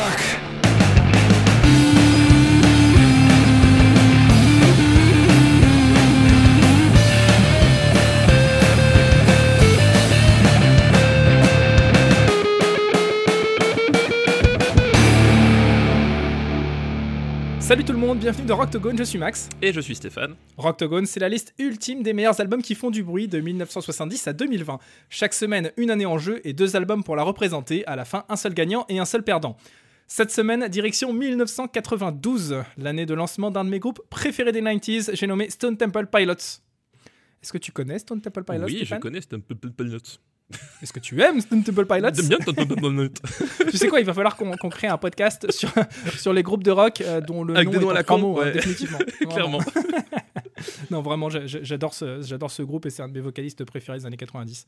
fuck. Salut tout le monde, bienvenue dans Rocktogone, je suis Max. Et je suis Stéphane. Rocktogone, c'est la liste ultime des meilleurs albums qui font du bruit de 1970 à 2020. Chaque semaine, une année en jeu et deux albums pour la représenter. À la fin, un seul gagnant et un seul perdant. Cette semaine, direction 1992, l'année de lancement d'un de mes groupes préférés des 90s, j'ai nommé Stone Temple Pilots. Est-ce que tu connais Stone Temple Pilots Oui, je connais Stone Temple Pilots. Est-ce que tu aimes Stone Temple Pilots? J'aime bien Stone Temple Pilots. Tu sais quoi, il va falloir qu'on crée un podcast sur, sur les groupes de rock euh, dont le Avec nom des est à la con, mots, hein, ouais. définitivement. Clairement. Non, vraiment, j'a- j'a- j'adore ce, j'adore ce groupe et c'est un de mes vocalistes préférés des années 90.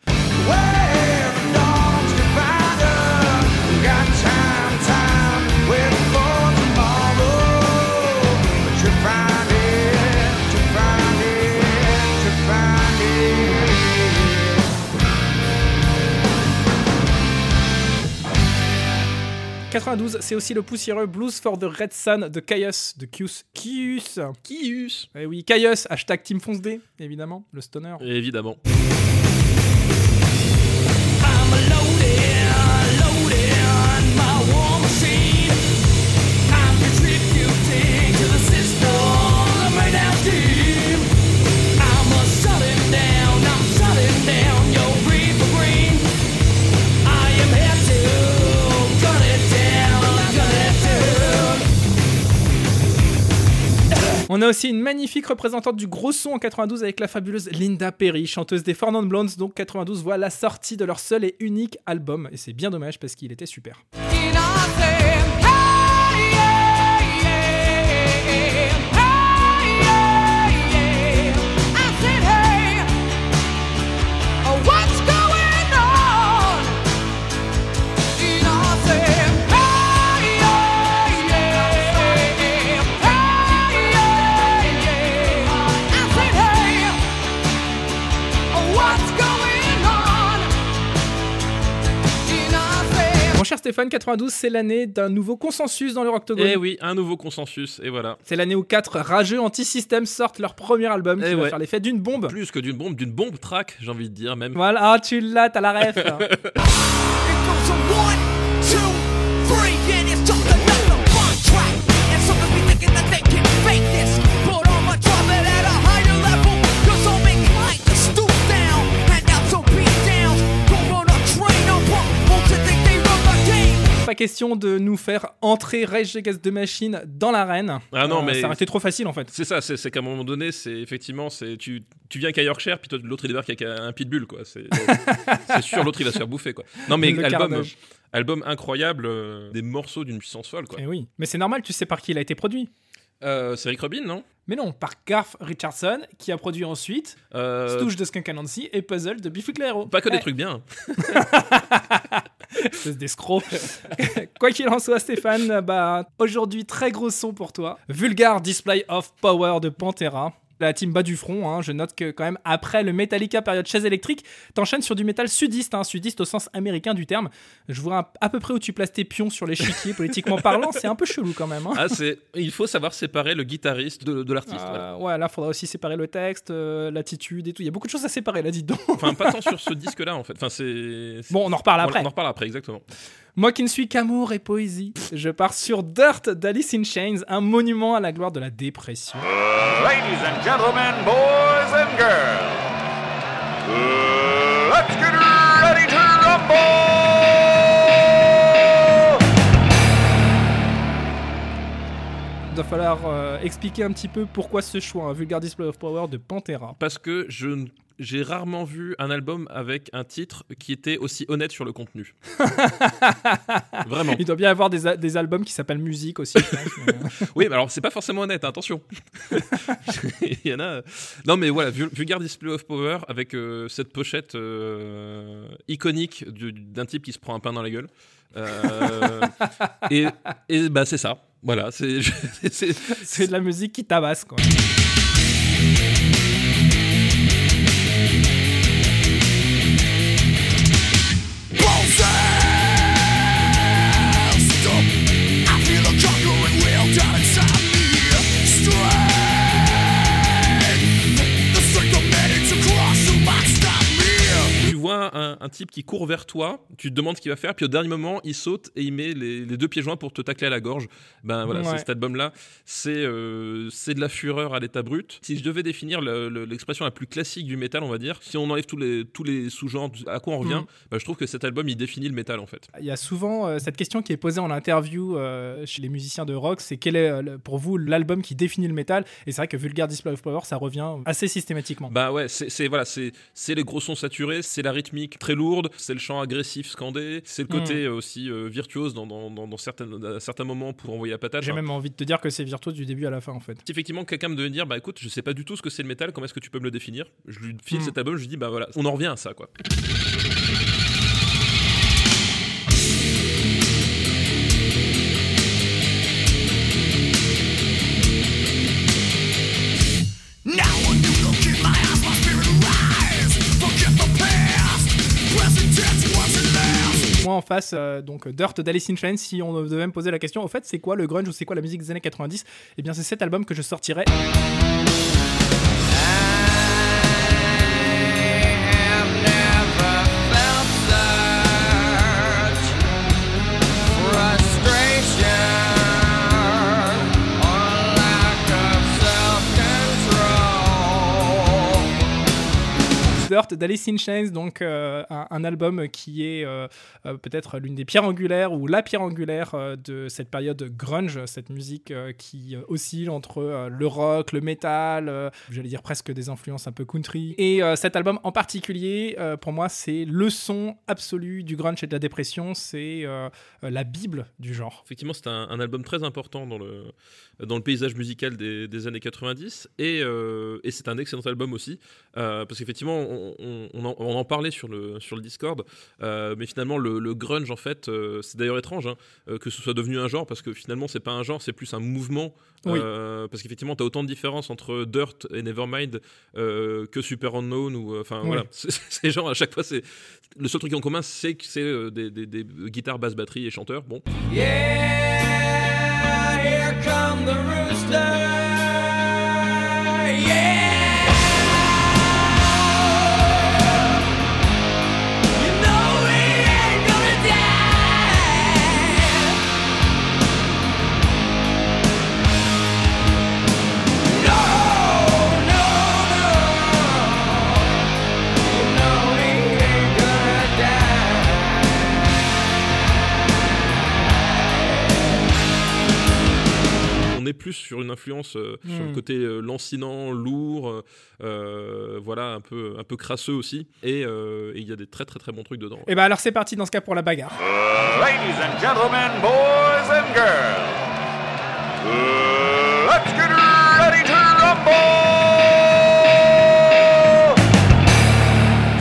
« 92, c'est aussi le poussiéreux Blues for the Red Sun de Caius, de Kius. Kius Kius. Eh oui, Caius, hashtag Team Fonce D, évidemment, le stoner. Évidemment. On a aussi une magnifique représentante du gros son en 92 avec la fabuleuse Linda Perry, chanteuse des Four Non Blondes. Donc 92 voit la sortie de leur seul et unique album. Et c'est bien dommage parce qu'il était super. Mon cher Stéphane, 92, c'est l'année d'un nouveau consensus dans le Rocktogone. Eh oui, un nouveau consensus, et voilà. C'est l'année où quatre rageux anti-système sortent leur premier album qui Eh va ouais. faire l'effet d'une bombe. Plus que d'une bombe, d'une bombe track, j'ai envie de dire même. Voilà, ah, tu l'as, t'as la ref. question de nous faire entrer Rage Against the Machine dans l'arène. Ah non, Euh, mais- Ça aurait été trop facile en fait. C'est ça, c'est qu'à un moment donné, c'est effectivement, c'est tu, tu viens qu'à Yorkshire, puis l'autre il débarque avec un pitbull, quoi. C'est c'est sûr, l'autre il va se faire bouffer, quoi. Non, mais Le album, carnage. album incroyable, euh, des morceaux d'une puissance folle, quoi. Eh oui, mais c'est normal, tu sais par qui il a été produit. Euh, c'est Rick Rubin, non? Mais non, par Garth Richardson, qui a produit ensuite Euh, Stooge de Skunk Anansi et Puzzle de Biffy Clyro. Pas que des trucs bien. espèce d'escroc. Quoi qu'il en soit, Stéphane, bah, aujourd'hui, très gros son pour toi. Vulgar Display of Power de Pantera. La team bas du front, hein. je note que quand même après le Metallica période chaise électrique, t'enchaînes sur du métal sudiste, hein, sudiste au sens américain du terme. Je vois à, peu près où tu places tes pions sur l'échiquier politiquement parlant, c'est un peu chelou quand même. hein. Ah, c'est. Il faut savoir séparer le guitariste de, de l'artiste. Euh, ouais, là, faudra aussi séparer le texte, euh, l'attitude et tout. Il y a beaucoup de choses à séparer là, dis donc. Enfin, pas tant sur ce disque-là, en fait. Enfin, c'est. c'est- Bon, on en reparle on- après. On en reparle après, exactement. Moi qui ne suis qu'amour et poésie, je pars sur Dirt d'Alice in Chains, un monument à la gloire de la dépression. Ladies and gentlemen, boys and girls, let's get ready to rumble! Il va falloir euh, expliquer un petit peu pourquoi ce choix, un Vulgar Display of Power de Pantera. Parce que je j'ai rarement vu un album avec un titre qui était aussi honnête sur le contenu. Vraiment. Il doit bien y avoir des, des albums qui s'appellent Musique aussi. pense, euh, Oui, mais alors c'est pas forcément honnête, hein, attention. Il y en a. euh, Non, mais voilà, Vul- Vulgar Display of Power avec euh, cette pochette euh, iconique du- d'un type qui se prend un pain dans la gueule. Euh, et et bah c'est ça. Voilà, c'est de la musique qui tabasse, quoi. Type qui court vers toi, tu te demandes ce qu'il va faire, puis au dernier moment, il saute et il met les, les deux pieds joints pour te tacler à la gorge. Ben voilà, Ouais. cet album-là, c'est euh, c'est de la fureur à l'état brut. Si je devais définir le- le- l'expression la plus classique du métal, on va dire, si on enlève tous les, tous les sous-genres, à quoi on revient, Mm. ben, je trouve que cet album, il définit le métal en fait. Il y a souvent euh, cette question qui est posée en interview euh, chez les musiciens de rock, c'est quel est pour vous l'album qui définit le métal? Et c'est vrai que Vulgar Display of Power, ça revient assez systématiquement. Bah ouais, c'est voilà, c'est c'est les gros sons saturés, c'est la rythmique très lourde, c'est le chant agressif scandé, c'est le côté euh, aussi euh, virtuose dans, dans, dans, dans certaines, à certains moments pour envoyer la patate. J'ai même envie de te dire que c'est virtuose du début à la fin en fait. Si effectivement quelqu'un me devait dire bah écoute je sais pas du tout ce que c'est le métal comment est-ce que tu peux me le définir? Je lui file Mm. cet album je lui dis bah voilà on en revient à ça quoi en face, euh, donc Dirt d'Alice in Chains, si on devait me poser la question, au fait, c'est quoi le grunge ou c'est quoi la musique des années 90 Eh bien, c'est cet album que je sortirais. D'Alice in Chains, donc euh, un, album qui est euh, euh, peut-être l'une des pierres angulaires ou la pierre angulaire de cette période grunge, cette musique qui oscille entre le rock, le metal, j'allais dire presque des influences un peu country. Et cet album en particulier, pour moi, c'est le son absolu du grunge et de la dépression, c'est la bible du genre. effectivement c'est un album très important dans le, dans le paysage musical des, des années 90 et, euh, et c'est un excellent album aussi euh, parce qu'effectivement on, on- on en, on en parlait sur le, sur le Discord euh, mais finalement le, le grunge en fait euh, c'est d'ailleurs étrange hein, que ce soit devenu un genre parce que finalement c'est pas un genre c'est plus un mouvement Oui. euh, parce qu'effectivement tu as autant de différences entre Dirt et Nevermind euh, que Super Unknown ou euh, enfin Oui. voilà. C'est c'est genre à chaque fois c'est le seul truc en commun c'est que c'est euh, des, des- des guitares basse batterie et chanteurs. Bon. Yeah, here come the rooster. Yeah. Influence euh, sur Mm. le côté euh, lancinant, lourd, euh, voilà, un peu, un peu crasseux aussi. Et euh, il y a des très très très bons trucs dedans. Et ben alors c'est parti dans ce cas pour la bagarre. Ladies and gentlemen, boys and girls, let's get ready to rumble!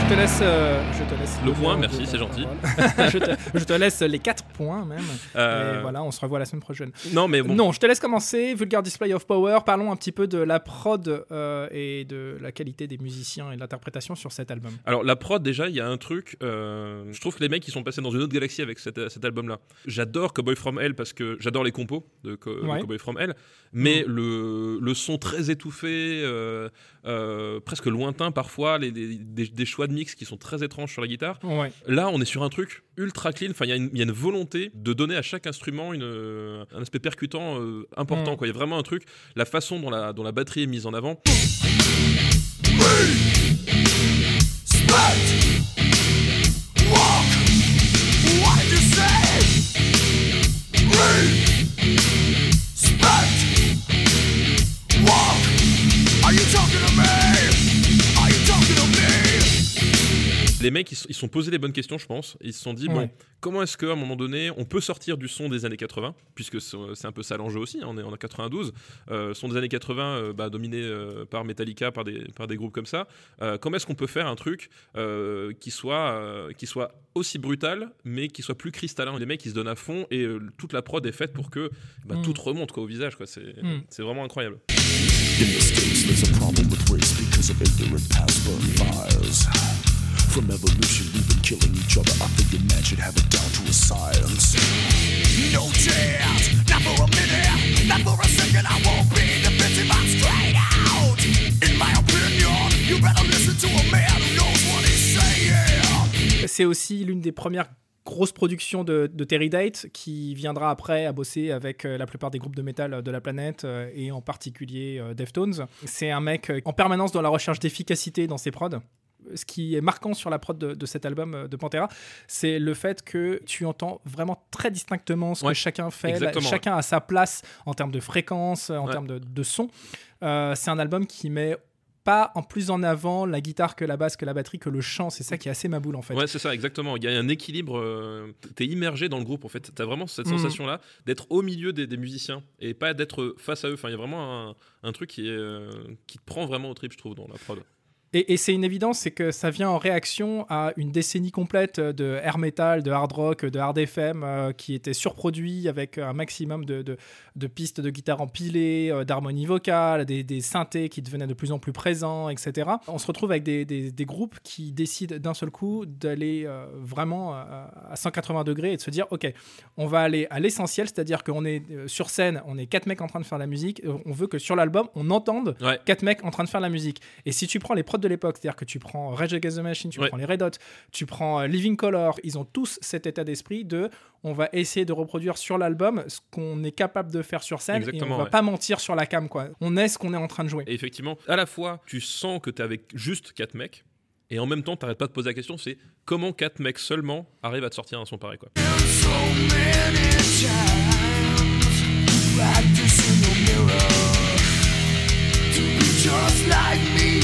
Je te laisse, euh, je te laisse Le point, merci, c'est gentil. je, te, je te laisse les 4 points même. Euh, Et voilà, on se revoit la semaine prochaine. Non, mais bon. Non, je te laisse commencer. Vulgar Display of Power. Parlons un petit peu de la prod euh, et de la qualité des musiciens et de l'interprétation sur cet album. Alors la prod déjà, il y a un truc. euh, je trouve que les mecs ils sont passés dans une autre galaxie avec cet, cet album-là. J'adore Cowboy From Hell parce que j'adore les compos de, Co- de. Cowboy From Hell, mais le, le son très étouffé, presque lointain parfois, les, les- des, des choix de mix qui sont très étranges sur la guitare. Ouais. Là, on est sur un truc ultra clean. Enfin, il y, a une- il y a une volonté de donner à chaque instrument une, euh, un aspect percutant euh, important. Mm. Il y a vraiment un truc. La façon dont la, dont la batterie est mise en avant. Les mecs, ils, ils sont posés les bonnes questions, je pense. Ils se sont dit, bon, comment est-ce qu'à un moment donné, on peut sortir du son des années 80, puisque c'est c'est un peu ça l'enjeu aussi, hein, on est en 92, euh, son des années 80 euh, bah, dominé euh, par Metallica, par des, par des groupes comme ça. Euh, comment est-ce qu'on peut faire un truc euh, qui, soit, euh, qui soit aussi brutal, mais qui soit plus cristallin? Les mecs, ils se donnent à fond et euh, toute la prod est faite pour que bah, Mm. tout remonte quoi, au visage. quoi. C'est Mm. c'est vraiment incroyable. In the States, there's a problem with race because of ignorant past burn fires. From evolution, we've been killing each other. I a man should have it down to a science. No chance, not for a minute, not for a second. I won't be defensive. I'm straight out. In my opinion, you better listen to a man who knows what he's saying. c'est aussi l'une des premières grosses productions de, de Terry Date qui viendra après à bosser avec euh, la plupart des groupes de métal de la planète euh, et en particulier euh, Deftones. C'est un mec euh, en permanence dans la recherche d'efficacité dans ses prods. Ce qui est marquant sur la prod de, de cet album euh, de Pantera, c'est le fait que tu entends vraiment très distinctement ce Ouais, que chacun fait. Chacun a sa place en termes de fréquence, en Ouais. termes de, de son. Euh, c'est un album qui met pas en plus en avant la guitare que la basse, que la batterie, que le chant. C'est ça qui est assez ma boule en fait. Ouais, c'est ça, exactement. Il y a un équilibre. euh, T'es immergé dans le groupe, en fait. T'as vraiment cette Mhm. sensation-là d'être au milieu des, des musiciens et pas d'être face à eux. Enfin, il y a vraiment un, un truc qui, est, euh, qui te prend vraiment au trip, je trouve, dans la prod. Et, et c'est une évidence, c'est que ça vient en réaction à une décennie complète de air metal, de hard rock, de hard FM euh, qui était surproduit avec un maximum de, de- de pistes de guitare empilées, euh, d'harmonie vocale, des, des synthés qui devenaient de plus en plus présents, etc. On se retrouve avec des, des- des groupes qui décident d'un seul coup d'aller euh, vraiment euh, à 180 degrés et de se dire ok, on va aller à l'essentiel, c'est-à-dire qu'on est sur scène, on est quatre mecs en train de faire la musique, on veut que sur l'album on entende Ouais. quatre mecs en train de faire la musique. Et si tu prends les prods de l'époque, c'est-à-dire que tu prends Rage Against the Machine, tu Ouais. prends les Red Hot, tu prends euh, Living Color, ils ont tous cet état d'esprit de on va essayer de reproduire sur l'album ce qu'on est capable de faire sur scène et Exactement, on va ouais. pas mentir sur la cam quoi. On est ce qu'on est en train de jouer. Et effectivement, à la fois, tu sens que t'es avec juste quatre mecs. Et en même temps, t'arrêtes pas de poser la question, c'est comment quatre mecs seulement arrivent à te sortir un son pareil, quoi. So many times, practicing your mirror to be just like me,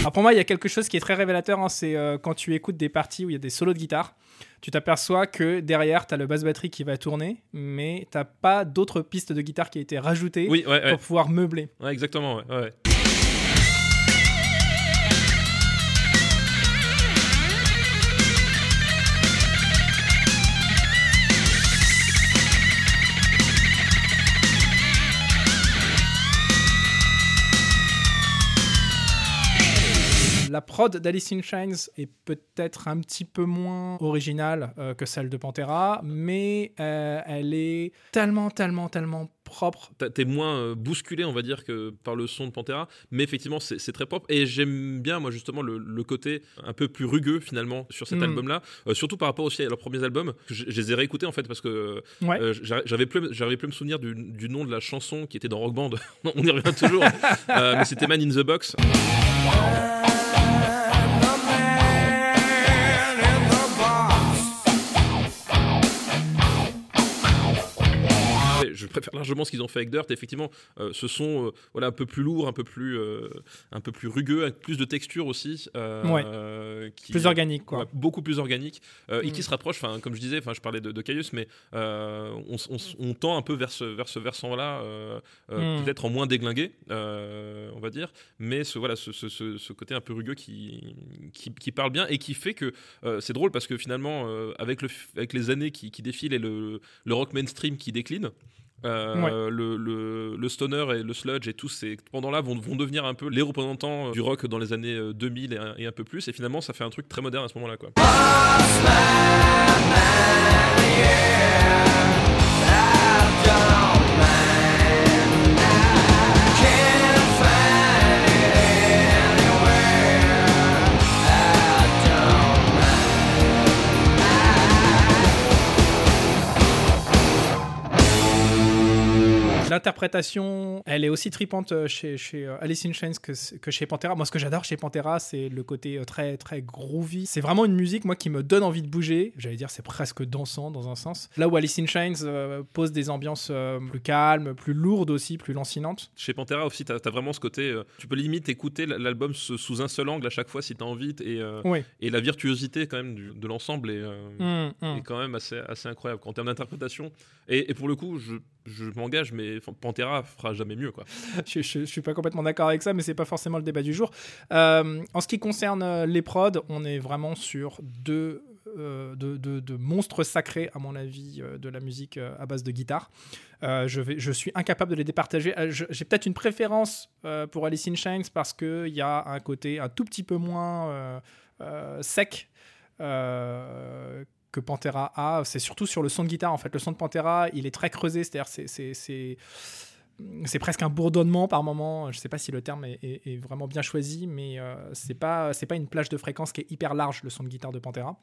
Alors pour moi, il y a quelque chose qui est très révélateur, hein, c'est euh, quand tu écoutes des parties où il y a des solos de guitare, tu t'aperçois que derrière, tu as le basse batterie qui va tourner, mais t'as pas d'autres pistes de guitare qui a été rajoutées Oui, ouais, ouais, pour pouvoir meubler. Ouais, exactement, ouais, ouais. Prod d'Alice in Chains est peut-être un petit peu moins originale euh, que celle de Pantera, mais euh, elle est tellement, tellement, tellement propre. T'es moins euh, bousculé, on va dire, que par le son de Pantera, mais effectivement, c'est très propre. Et j'aime bien, moi, justement, le, le côté un peu plus rugueux, finalement, sur cet Mm. album-là. Euh, surtout par rapport aussi à leurs premiers albums. Je, je les ai réécoutés, en fait, parce que Ouais. euh, j'a- j'avais plus, j'avais plus me souvenir du, du nom de la chanson qui était dans Rock Band. on y revient toujours. Euh, mais c'était Man in the Box. Je préfère largement ce qu'ils ont fait avec Dirt. Effectivement, euh, ce son euh, voilà un peu plus lourd, un peu plus euh, un peu plus rugueux, avec plus de texture aussi. euh, Ouais. euh, qui- Plus organique, quoi. Ouais, beaucoup plus organique euh, et Mm. qui se rapproche. Enfin, comme je disais, enfin, je parlais de, de Caius, mais euh, on, tend un peu vers ce vers ce versant-là, euh, euh, Mm. peut-être en moins déglingué, euh, on va dire, mais ce voilà ce, ce- côté un peu rugueux qui, qui qui parle bien et qui fait que euh, c'est drôle parce que finalement euh, avec le avec les années qui, qui défilent et le le rock mainstream qui décline. Euh, le, le, le stoner et le sludge et tous ces pendant-là vont, vont devenir un peu les représentants du rock dans les années euh, 2000 et un, et un peu plus. Et finalement ça fait un truc très moderne à ce moment-là quoi. L'interprétation, elle est aussi tripante euh, chez, chez euh, Alice in Chains que, que chez Pantera. Moi, ce que j'adore chez Pantera, c'est le côté euh, très, très groovy. C'est vraiment une musique, moi, qui me donne envie de bouger. J'allais dire, c'est presque dansant dans un sens. Là où Alice in Chains euh, pose des ambiances euh, plus calmes, plus lourdes aussi, plus lancinantes. Chez Pantera aussi, tu as, vraiment ce côté. euh, tu peux limite écouter l'album sous un seul angle à chaque fois si tu as envie. Et, Oui. et la virtuosité quand même du- de l'ensemble est, Hum, hum. est quand même assez, assez incroyable en termes d'interprétation. Et, et pour le coup, je, je m'engage, mais Pantera fera jamais mieux. quoi. je, je, suis pas complètement d'accord avec ça, mais c'est pas forcément le débat du jour. Euh, en ce qui concerne euh, les prods, on est vraiment sur deux, euh, monstres sacrés, à mon avis, de la musique à base de guitare. Je, suis incapable de les départager. J'ai peut-être une préférence pour Alice in Chains parce qu'il y a un côté un tout petit peu moins sec. Que Pantera a, c'est surtout sur le son de guitare. En fait, le son de Pantera, il est très creusé, c'est-à-dire c'est- c'est presque un bourdonnement par moment. Je sais pas si le terme est vraiment bien choisi, mais euh, c'est pas c'est pas une plage de fréquence qui est hyper large le son de guitare de Pantera.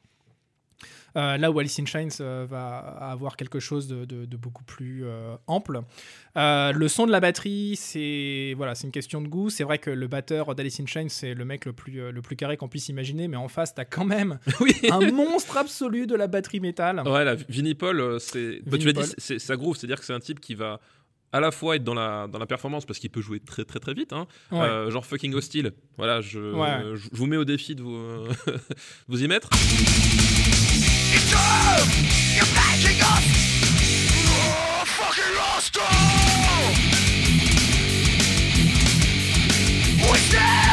Euh, là où Alice in Chains euh, va avoir quelque chose de, de- de beaucoup plus euh, ample. Le son de la batterie, c'est voilà, c'est une question de goût. C'est vrai que le batteur d'Alice in Chains, c'est le mec le plus, le plus carré qu'on puisse imaginer, mais en face, t'as quand même oui. un monstre absolu de la batterie métal. Ouais, la Vinnie Paul, c'est. bah, tu l'as dit, c'est ça groove, c'est-à-dire que c'est un type qui va à la fois être dans la, dans la performance parce qu'il peut jouer très très très vite, hein. Ouais. Euh, genre fucking hostile. Voilà, je, Ouais. je, je vous mets au défi de vous, euh, vous y mettre. It's true! You're making us oh,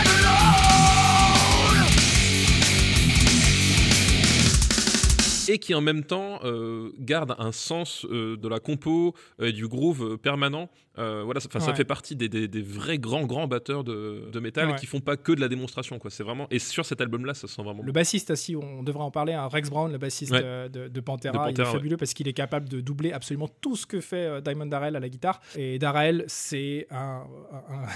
et qui en même temps euh, garde un sens euh, de la compo euh, et du groove permanent. Voilà, ça, ça fait partie des, des- des vrais grands grands batteurs de, de métal Ouais. qui font pas que de la démonstration. Quoi. C'est vraiment et sur cet album-là, ça se sent vraiment. Le bassiste, on devrait en parler, hein, Rex Brown, le bassiste Ouais. de, de Pantera, De Pantera, il est fabuleux parce qu'il est capable de doubler absolument tout ce que fait Diamond Darrell à la guitare. Et Darrell, c'est un,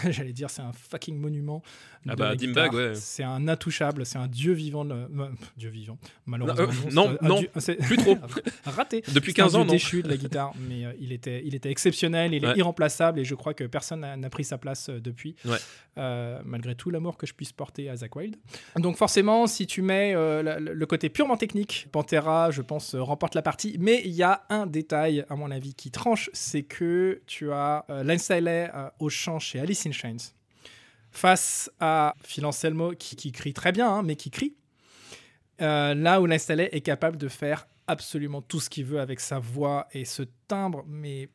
un- j'allais dire, c'est un fucking monument. Ah bah, Dimebag, ouais. C'est un intouchable, c'est un dieu vivant. euh, dieu vivant, malheureusement. Euh, c'est non, un non, plus trop. raté. Depuis C'est un 15 ans, non déchu de la guitare, mais euh, il, était, il était exceptionnel, il est irremplaçable et je crois que personne n'a pris sa place euh, depuis, Ouais. Euh, malgré tout l'amour que je puisse porter à Zach Wild. Donc forcément, si tu mets la- le côté purement technique, Pantera, je pense, remporte la partie, mais il y a un détail, à mon avis, qui tranche, c'est que tu as Lance euh, au chant chez Alice in Chains, face à Phil Anselmo, qui, qui crie très bien, hein, mais qui crie. Euh, là où l'installé est capable de faire absolument tout ce qu'il veut avec sa voix et ce timbre, mais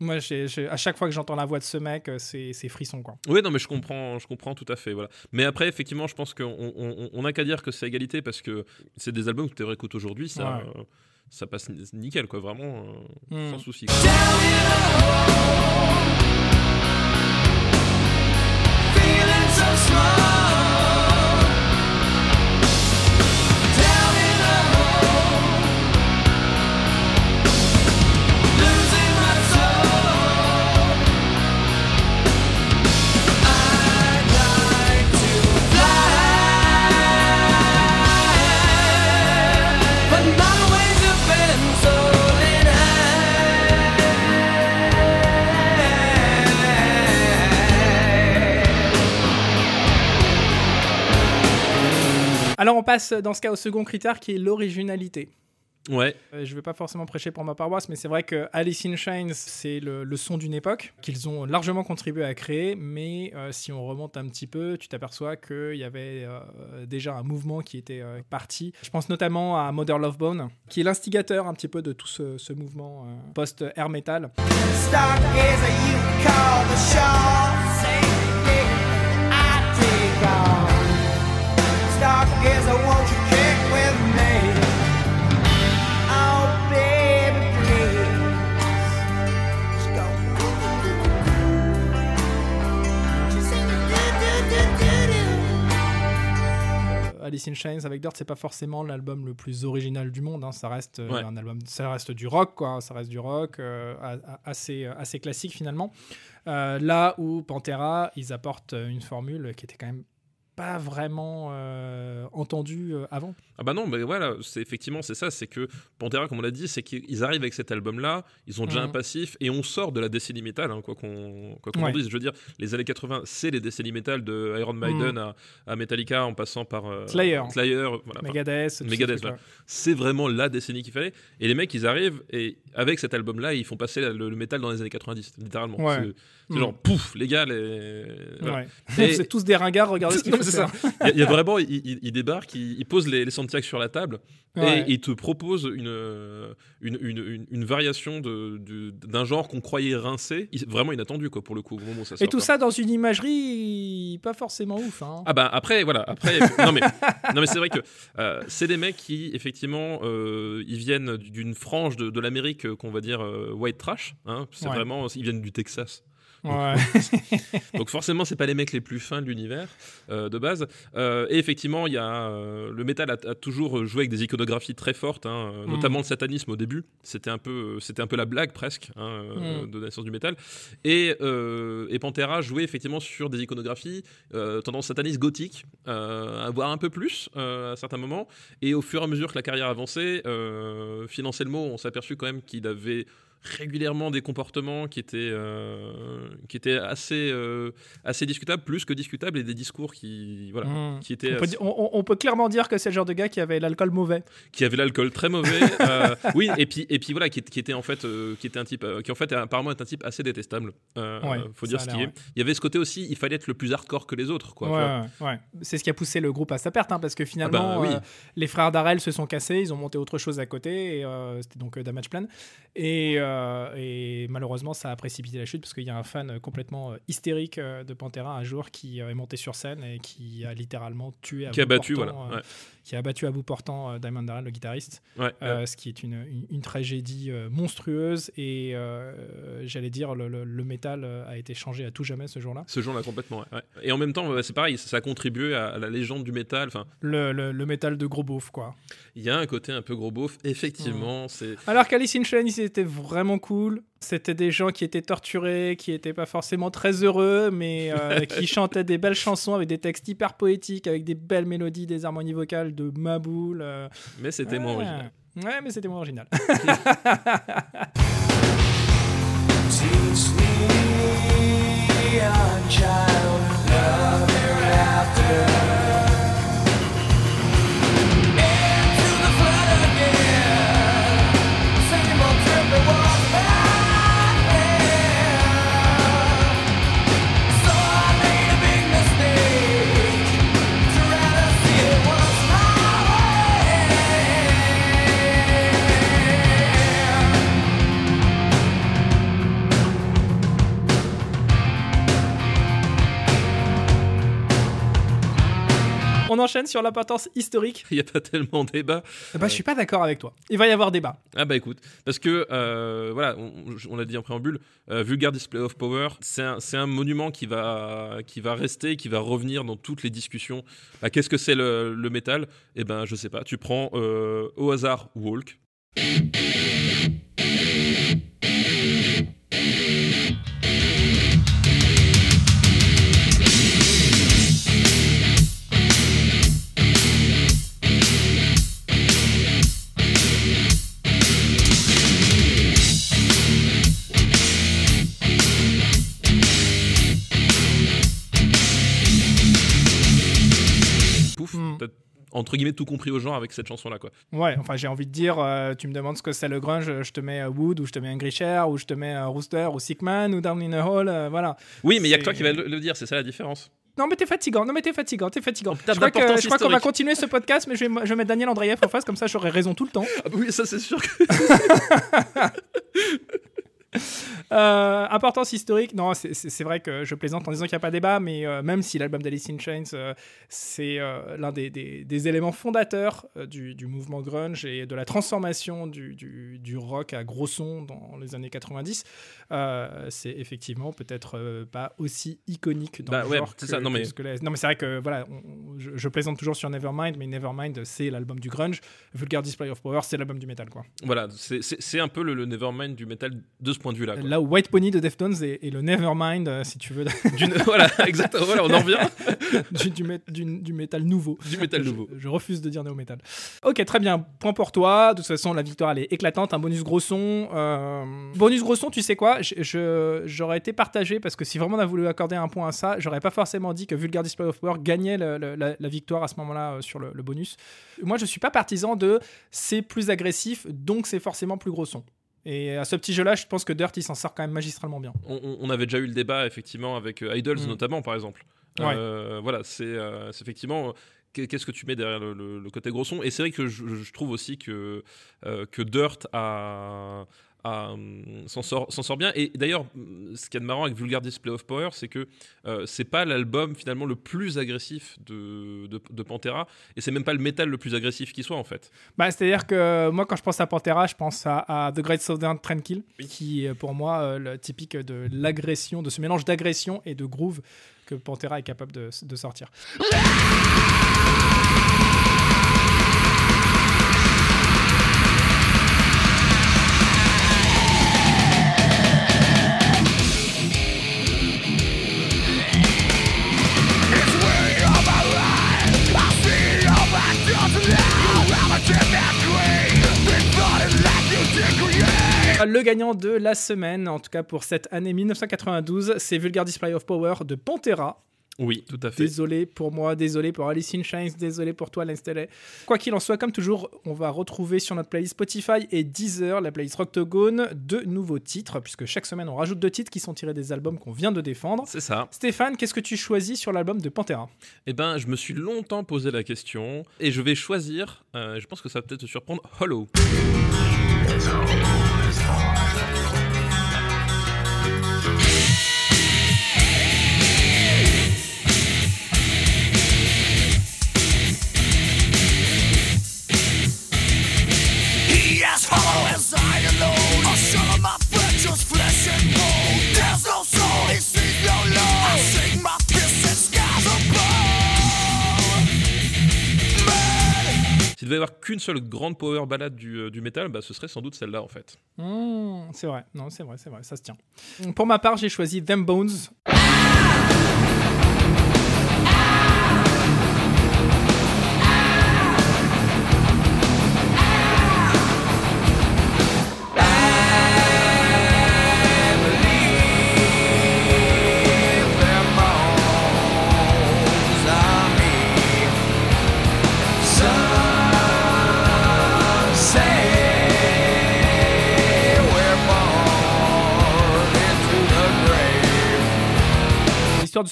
moi, à chaque fois que j'entends la voix de ce mec, euh, c'est frisson, quoi. Oui, non, mais je comprends, je comprends tout à fait. Voilà. Mais après, effectivement, je pense qu'on on, on- on a qu'à dire que c'est égalité parce que c'est des albums que tu réécoutes aujourd'hui, ça, Ouais. euh, ça passe ni- nickel, quoi, vraiment, euh, Hmm. sans souci. Feeling so passe dans ce cas au second critère qui est l'originalité. Ouais, Euh, je ne vais pas forcément prêcher pour ma paroisse, mais c'est vrai que Alice in Chains, c'est le, le son d'une époque qu'ils ont largement contribué à créer. Mais euh, si on remonte un petit peu, tu t'aperçois qu'il y avait euh, déjà un mouvement qui était euh, parti. Je pense notamment à Mother Love Bone, qui est l'instigateur un petit peu de tout ce, ce mouvement euh, post-air metal. I you kick with me? Oh, baby, please. Just go. Just sing do do do do do. Euh, Alice in Chains avec Dirt, c'est pas forcément l'album le plus original du monde. hein. Ça reste euh, Ouais. un album, ça reste du rock, quoi. Ça reste du rock euh, a- a- assez assez classique finalement. Euh, là où Pantera, ils apportent euh, une formule qui était quand même pas vraiment euh, entendue euh, avant. Ah bah non, mais voilà, c'est effectivement c'est ça, c'est que Pantera, comme on l'a dit, c'est qu'ils arrivent avec cet album-là, ils ont déjà Mhm. un passif et on sort de la décennie métal, hein, quoi qu'on quoi qu'on en dise. Je veux dire, les années 80, c'est les décennies métal de Iron Maiden à, à Metallica en passant par euh, Mhm. Slayer. Slayer, voilà, Megadeth, Megadeth, c'est vraiment la décennie qu'il fallait. Et les mecs, ils arrivent et avec cet album-là, ils font passer le, le métal dans les années 90, littéralement. Ouais. C'est genre pouf, les gars, les... voilà. Ouais. Et- c'est tous des ringards, regardez ce qu'ils font. C'est ça. Il y a- il y, a vraiment, il, il- il débarque, il, il pose les, les soundtracks sur la table Ouais. et il te propose une, une, une, une- une variation de- de- d'un genre qu'on croyait rincé, vraiment inattendu quoi pour le coup au moment où ça Et tout quoi. ça dans une imagerie pas forcément ouf. Hein. Ah bah après voilà après non mais non mais c'est vrai que euh, c'est des mecs qui effectivement euh, ils viennent d'une frange de, de l'Amérique euh, qu'on va dire euh, white trash hein. c'est Ouais. vraiment ils viennent du Texas Ouais. Donc forcément, c'est pas les mecs les plus fins de l'univers euh, de base. Euh, et effectivement, il y a euh, le métal a, a toujours joué avec des iconographies très fortes, hein, Mm. notamment le satanisme au début. C'était un peu, c'était un peu la blague presque hein, Mm. de la naissance du métal. Et, et Pantera jouait effectivement sur des iconographies tendance sataniste gothique, à voir un peu plus à certains moments. Et au fur et à mesure que la carrière avançait, mot, on s'est aperçu quand même qu'il avait régulièrement des comportements qui étaient, euh, qui étaient assez, euh, assez discutables, plus que discutables, et des discours qui, voilà, Mm. qui, étaient, On peut, di- on- on- on peut clairement dire que c'est le genre de gars qui avait l'alcool mauvais. qui avaient l'alcool très mauvais. euh, oui, et puis, et puis voilà, qui, qui était en fait, qui était un type, qui en fait apparemment est un type assez détestable. Ouais, faut dire ce qui est. ouais. Il y avait ce côté aussi, il fallait être le plus hardcore que les autres, quoi. Ouais. C'est ce qui a poussé le groupe à sa perte, hein, parce que finalement, Ah bah oui. euh, les frères Darrell se sont cassés, ils ont monté autre chose à côté, et c'était donc Damage Plan. Et, euh, et malheureusement, ça a précipité la chute, parce qu'il y a un fan complètement euh, hystérique euh, de Pantera un jour qui est monté sur scène et qui a littéralement tué à Qui a bout battu, portant, voilà. ouais. qui a battu à bout portant Diamond Darrell, le guitariste. Ouais, ce qui est une, une, une tragédie monstrueuse et j'allais dire le, le, le métal a été changé à tout jamais ce jour-là. Ce genre-là, complètement. Et en même temps, c'est pareil, ça, a contribué à, la légende du métal. Enfin, Le, le, métal de gros beauf quoi. il y a un côté un peu gros beauf, effectivement. C'est Alors qu'Alice in Chains étaient vraiment cool. C'était des gens qui étaient torturés, qui étaient pas forcément très heureux, mais euh, qui chantaient des belles chansons avec des textes hyper poétiques, avec des belles mélodies, des harmonies vocales de Maboul. euh. Mais c'était moins Ouais. original. Ouais, mais c'était moins original. Teach me, enchaîne sur l'importance historique. Il n'y a pas tellement débat. Bah, je suis pas d'accord avec toi. Il va y avoir débat. Ah bah écoute, parce que euh, voilà, on, on l'a dit en préambule, euh, Vulgar Display of Power, c'est un, c'est un monument qui va, qui va rester, qui va revenir dans toutes les discussions. Bah, Qu'est-ce que c'est le, le métal? Eh ben je sais pas, tu prends euh, au hasard Walk. Entre guillemets tout compris au genre avec cette chanson là quoi. Ouais, enfin j'ai envie de dire, euh, tu me demandes ce que c'est le grunge, je te mets euh, Wood, ou je te mets un Grisher, ou je te mets un Rooster, ou Sickman, ou Down in a Hole, euh, voilà. Oui, mais il y a que toi qui va le, le dire, c'est ça la différence. Non mais t'es fatigant, non mais t'es fatigant, t'es fatigant. Je crois que- d'importance je crois qu'on va continuer ce podcast, mais je vais, je vais mettre Daniel Andreev en face, comme ça j'aurai raison tout le temps. Ah bah oui, ça c'est sûr que Euh, importance historique, non, c'est- vrai que je plaisante en disant qu'il n'y a pas débat, mais euh, même si l'album d'Alice in Chains, euh, c'est l'un des, des- des éléments fondateurs du, du mouvement grunge et de la transformation du, du- du rock à gros son dans les années 90, euh, c'est effectivement peut-être pas aussi iconique dans Bah le ouais, genre c'est que, ça, non, mais- ce que les- non mais c'est vrai que voilà, on- je, je plaisante toujours sur Nevermind, mais Nevermind c'est l'album du grunge, Vulgar Display of Power c'est l'album du metal quoi. voilà, c'est- un peu le, le Nevermind du métal de ce point de là. Où White Pony de Deftones est, est le Nevermind, euh, si tu veux, voilà, exactement, voilà, on en revient du, du, mét- du- du métal nouveau. du métal nouveau. Je, refuse de dire néo-métal. Ok, très bien. Point pour toi. De toute façon, la victoire, elle est éclatante. Un bonus gros son. euh, Bonus gros son, tu sais quoi? J'aurais été partagé parce que si vraiment on a voulu accorder un point à ça, j'aurais pas forcément dit que Vulgar Display of Power gagnait le- le- la, la victoire à ce moment-là euh, sur le, le bonus. Moi, je suis pas partisan de c'est plus agressif, donc c'est forcément plus gros son. Et à ce petit jeu-là, je pense que Dirt, il s'en sort quand même magistralement bien. On, avait déjà eu le débat effectivement avec euh, Idols Mm. notamment par exemple. Ouais. Euh, voilà, c'est euh, effectivement qu'est- qu'est-ce que tu mets derrière le, le- le côté gros son? Et c'est vrai que je, je trouve aussi que euh, que Dirt a hum, s'en sort, bien. Et d'ailleurs, ce qu'il y a de marrant avec Vulgar Display of Power, c'est que euh, c'est pas l'album finalement le plus agressif de, de, de Pantera, et c'est même pas le métal le plus agressif qui soit en fait. Bah, C'est-à-dire que moi, quand je pense à Pantera, je pense à, à The Great Southern Trendkill, qui est pour moi euh, le typique de l'agression, de ce mélange d'agression et de groove que Pantera est capable de, de sortir. Le gagnant de la semaine, en tout cas pour cette année 1992, c'est Vulgar Display of Power de Pantera. Oui, tout à fait. Désolé pour moi, désolé pour Alice in Chains, désolé pour toi, Tele. Quoi qu'il en soit, comme toujours, on va retrouver sur notre playlist Spotify et Deezer, la playlist Rocktogone, de nouveaux titres, puisque chaque semaine on rajoute deux titres qui sont tirés des albums qu'on vient de défendre. C'est ça. Stéphane, qu'est-ce que tu choisis sur l'album de Pantera? Eh ben, je me suis longtemps posé la question, et je vais choisir, euh, je pense que ça va peut-être te surprendre, Hollow. now. Devait avoir qu'une seule grande power ballade du, euh, du métal, bah, ce serait sans doute celle-là en fait. Hmm, C'est vrai, non, c'est vrai, c'est vrai, ça se tient. Pour ma part, j'ai choisi Them Bones.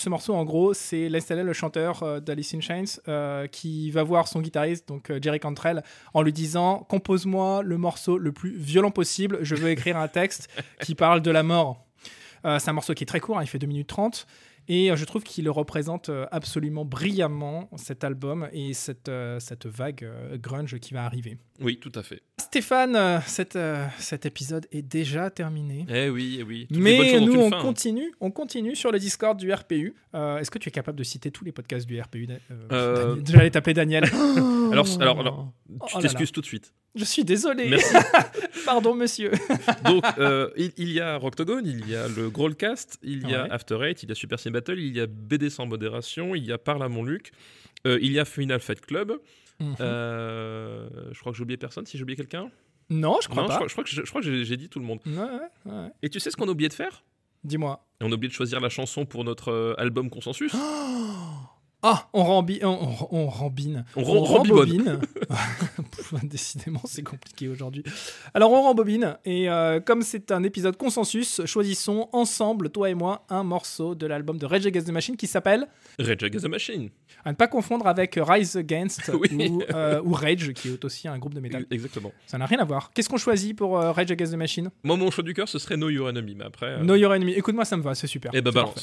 Ce morceau, en gros, c'est Les le chanteur euh, d'Alice in Chains, euh, qui va voir son guitariste, donc euh, Jerry Cantrell, en lui disant Compose-moi le morceau le plus violent possible, je veux écrire un texte qui parle de la mort. C'est un morceau qui est très court, hein, il fait 2 minutes 30. Et je trouve qu'il représente absolument brillamment, cet album et cette, cette vague grunge qui va arriver. Oui, tout à fait. Stéphane, euh, cet, euh, cet épisode est déjà terminé. Eh oui, eh oui. Toutes Mais nous, on fin, hein. continue, on continue sur le Discord du RPU. Euh, Est-ce que tu es capable de citer tous les podcasts du RPU euh, J'allais t'appeler Daniel. Alors, alors, alors, Oh tu t'excuses tout de suite. Je suis désolé. Merci. Pardon, monsieur. Donc, il, il y a Rocktogone, il y a le Growlcast, il y a Ouais. After Eight, il y a Super Cine Battle, il y a BD sans modération, il y a Parle à mon Luc, il y a Final Fight Club. Mhm. Euh, je crois que j'ai oublié personne. Si j'ai oublié quelqu'un non, je crois Non, pas. je crois que, je, je crois que j'ai- dit tout le monde. Ouais, ouais, ouais. Et tu sais ce qu'on a oublié de faire? Dis-moi. On a oublié de choisir la chanson pour notre euh, album Consensus. Ah, on, rembi on, on, rembobine. Décidément, c'est compliqué aujourd'hui. Alors, on rembobine. Et euh, comme c'est un épisode consensus, choisissons ensemble, toi et moi, un morceau de l'album de Rage Against the Machine qui s'appelle, Rage Against the Machine. à ne pas confondre avec Rise Against Oui. ou, euh, ou Rage, qui est aussi un groupe de métal. Exactement. Ça n'a rien à voir. Qu'est-ce qu'on choisit pour euh, Rage Against the Machine? Moi, mon choix du cœur, ce serait Know Your Enemy. Mais après. euh, Know Your Enemy. Écoute-moi, ça me va, c'est super. Eh ben, C'est parfait.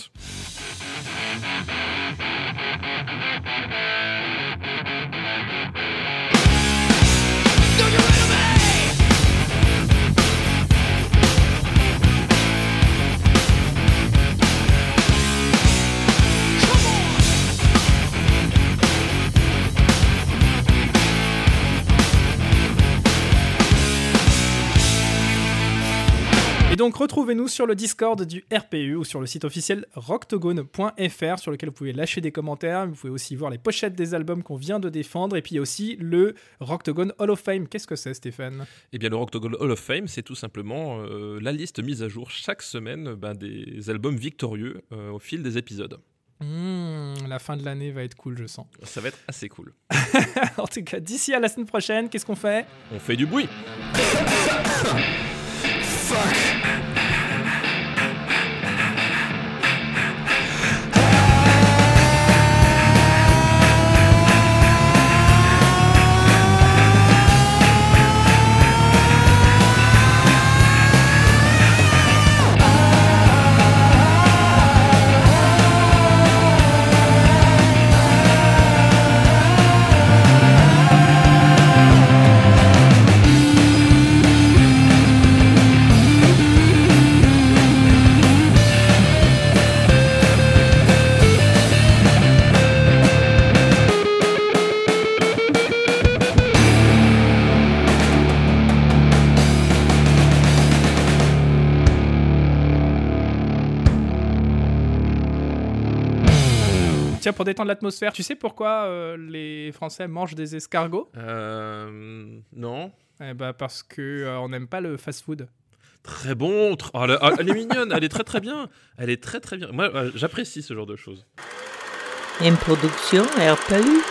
Donc retrouvez-nous sur le Discord du RPU ou sur le site officiel rocktogone.fr sur lequel vous pouvez lâcher des commentaires, vous pouvez aussi voir les pochettes des albums qu'on vient de défendre et puis il y a aussi le Rocktogone Hall of Fame. Qu'est-ce que c'est Stéphane? Eh bien, le Rocktogone Hall of Fame, c'est tout simplement euh, la liste mise à jour chaque semaine euh, ben, des albums victorieux euh, au fil des épisodes. Hmm, La fin de l'année va être cool je sens. Ça va être assez cool. en tout cas d'ici à la semaine prochaine, qu'est-ce qu'on fait? On fait du bruit. Fuck Pour détendre l'atmosphère, tu sais pourquoi euh, les Français mangent des escargots? Euh, non. Eh bah parce que euh, on n'aime pas le fast-food. Très bon. tr- oh, elle, ah, elle est mignonne. Elle est très très bien. Elle est très très bien. Moi, euh, j'apprécie ce genre de choses. Une production RPU.